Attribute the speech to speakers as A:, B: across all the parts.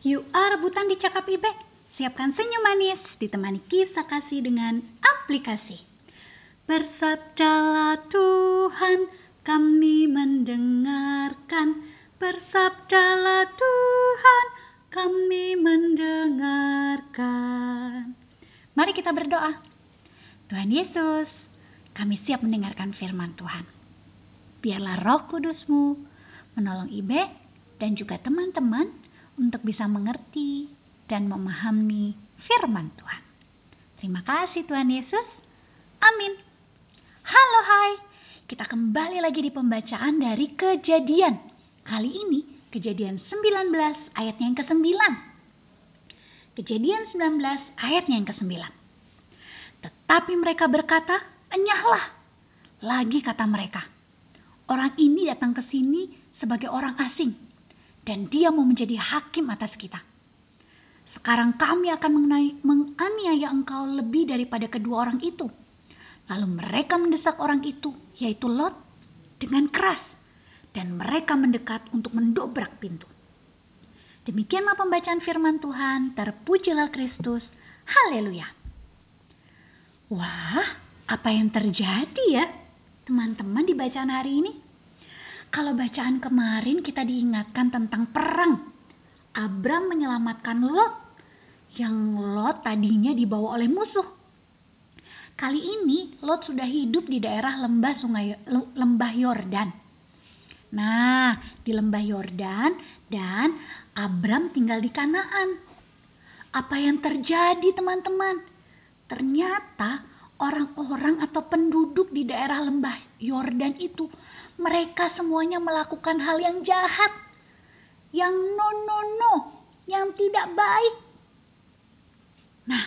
A: Yuk, ah, rebutan di Cakap Ibe. Siapkan senyum manis, ditemani kisah kasih dengan aplikasi. Bersabdalah Tuhan, kami mendengarkan. Bersabdalah Tuhan, kami mendengarkan. Mari kita berdoa. Tuhan Yesus, kami siap mendengarkan firman Tuhan. Biarlah roh kudusmu menolong Ibe dan juga teman-teman untuk bisa mengerti dan memahami firman Tuhan. Terima kasih Tuhan Yesus. Amin. Halo hai, kita kembali lagi di pembacaan dari kejadian. Kali ini kejadian 19 ayatnya yang ke-9. Kejadian 19 ayatnya yang ke-9. Tetapi mereka berkata, enyahlah. Lagi kata mereka, orang ini datang ke sini sebagai orang asing dan dia mau menjadi hakim atas kita. Sekarang kami akan menganiaya engkau lebih daripada kedua orang itu. Lalu mereka mendesak orang itu, yaitu Lot, dengan keras. Dan mereka mendekat untuk mendobrak pintu. Demikianlah pembacaan firman Tuhan, terpujilah Kristus. Haleluya. Wah, apa yang terjadi ya teman-teman di bacaan hari ini? Kalau bacaan kemarin kita diingatkan tentang perang. Abram menyelamatkan Lot yang Lot tadinya dibawa oleh musuh. Kali ini Lot sudah hidup di daerah lembah sungai lembah Yordan. Nah, di lembah Yordan dan Abram tinggal di Kanaan. Apa yang terjadi teman-teman? Ternyata orang-orang atau penduduk di daerah lembah Yordan itu mereka semuanya melakukan hal yang jahat, yang no no no, yang tidak baik. Nah,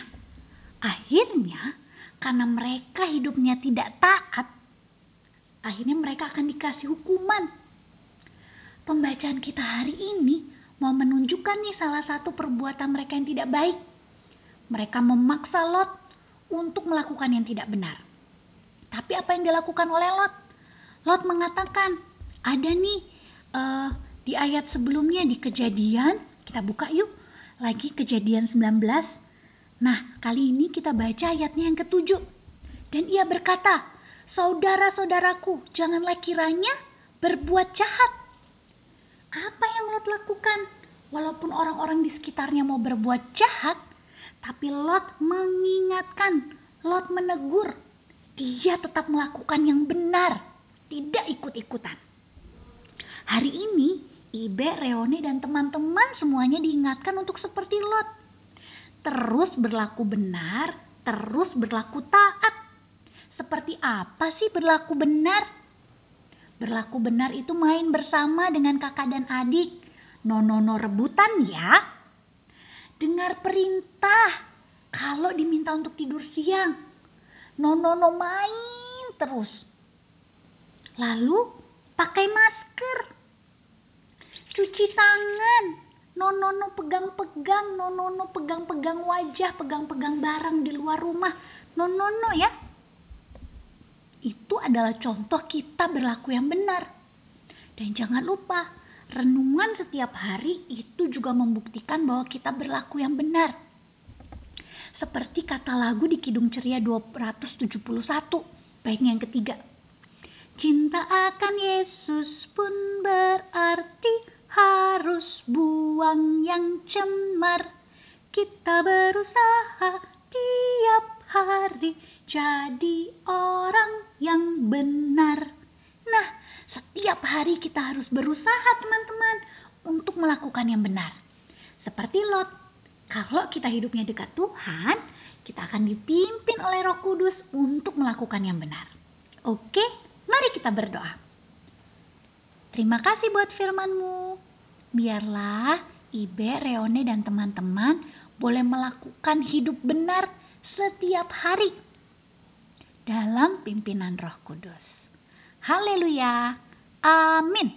A: akhirnya karena mereka hidupnya tidak taat, akhirnya mereka akan dikasih hukuman. Pembacaan kita hari ini mau menunjukkan nih salah satu perbuatan mereka yang tidak baik. Mereka memaksa Lot untuk melakukan yang tidak benar. Tapi apa yang dilakukan oleh Lot? Lot mengatakan, ada nih uh, di ayat sebelumnya di kejadian, kita buka yuk, lagi kejadian 19. Nah, kali ini kita baca ayatnya yang ketujuh. Dan ia berkata, Saudara-saudaraku, janganlah kiranya berbuat jahat. Apa yang Lot lakukan? Walaupun orang-orang di sekitarnya mau berbuat jahat, tapi Lot mengingatkan, Lot menegur, dia tetap melakukan yang benar tidak ikut-ikutan. Hari ini, Ibe, Reone, dan teman-teman semuanya diingatkan untuk seperti Lot. Terus berlaku benar, terus berlaku taat. Seperti apa sih berlaku benar? Berlaku benar itu main bersama dengan kakak dan adik. Nonono rebutan ya. Dengar perintah kalau diminta untuk tidur siang. Nonono main terus Lalu pakai masker. Cuci tangan. Nonono pegang-pegang, nonono pegang-pegang wajah, pegang-pegang barang di luar rumah. Nonono ya. Itu adalah contoh kita berlaku yang benar. Dan jangan lupa, renungan setiap hari itu juga membuktikan bahwa kita berlaku yang benar. Seperti kata lagu di Kidung Ceria 271, baiknya yang ketiga. Cinta akan Yesus pun berarti harus buang yang cemar. Kita berusaha tiap hari jadi orang yang benar. Setiap hari kita harus berusaha teman-teman untuk melakukan yang benar. Seperti Lot, kalau kita hidupnya dekat Tuhan, kita akan dipimpin oleh Roh Kudus untuk melakukan yang benar. Oke? Mari kita berdoa. Terima kasih buat firmanmu. Biarlah Ibe, Reone, dan teman-teman boleh melakukan hidup benar setiap hari dalam pimpinan roh kudus. Haleluya. Amin.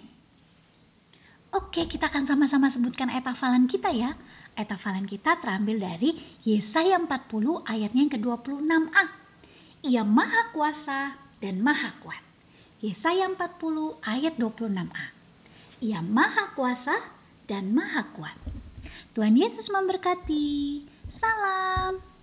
A: Oke, kita akan sama-sama sebutkan ayat hafalan kita ya. Ayat hafalan kita terambil dari Yesaya 40 ayatnya yang ke-26a. Ia maha kuasa dan maha kuat. Yesaya 40 ayat 26a. Ia maha kuasa dan maha kuat. Tuhan Yesus memberkati. Salam.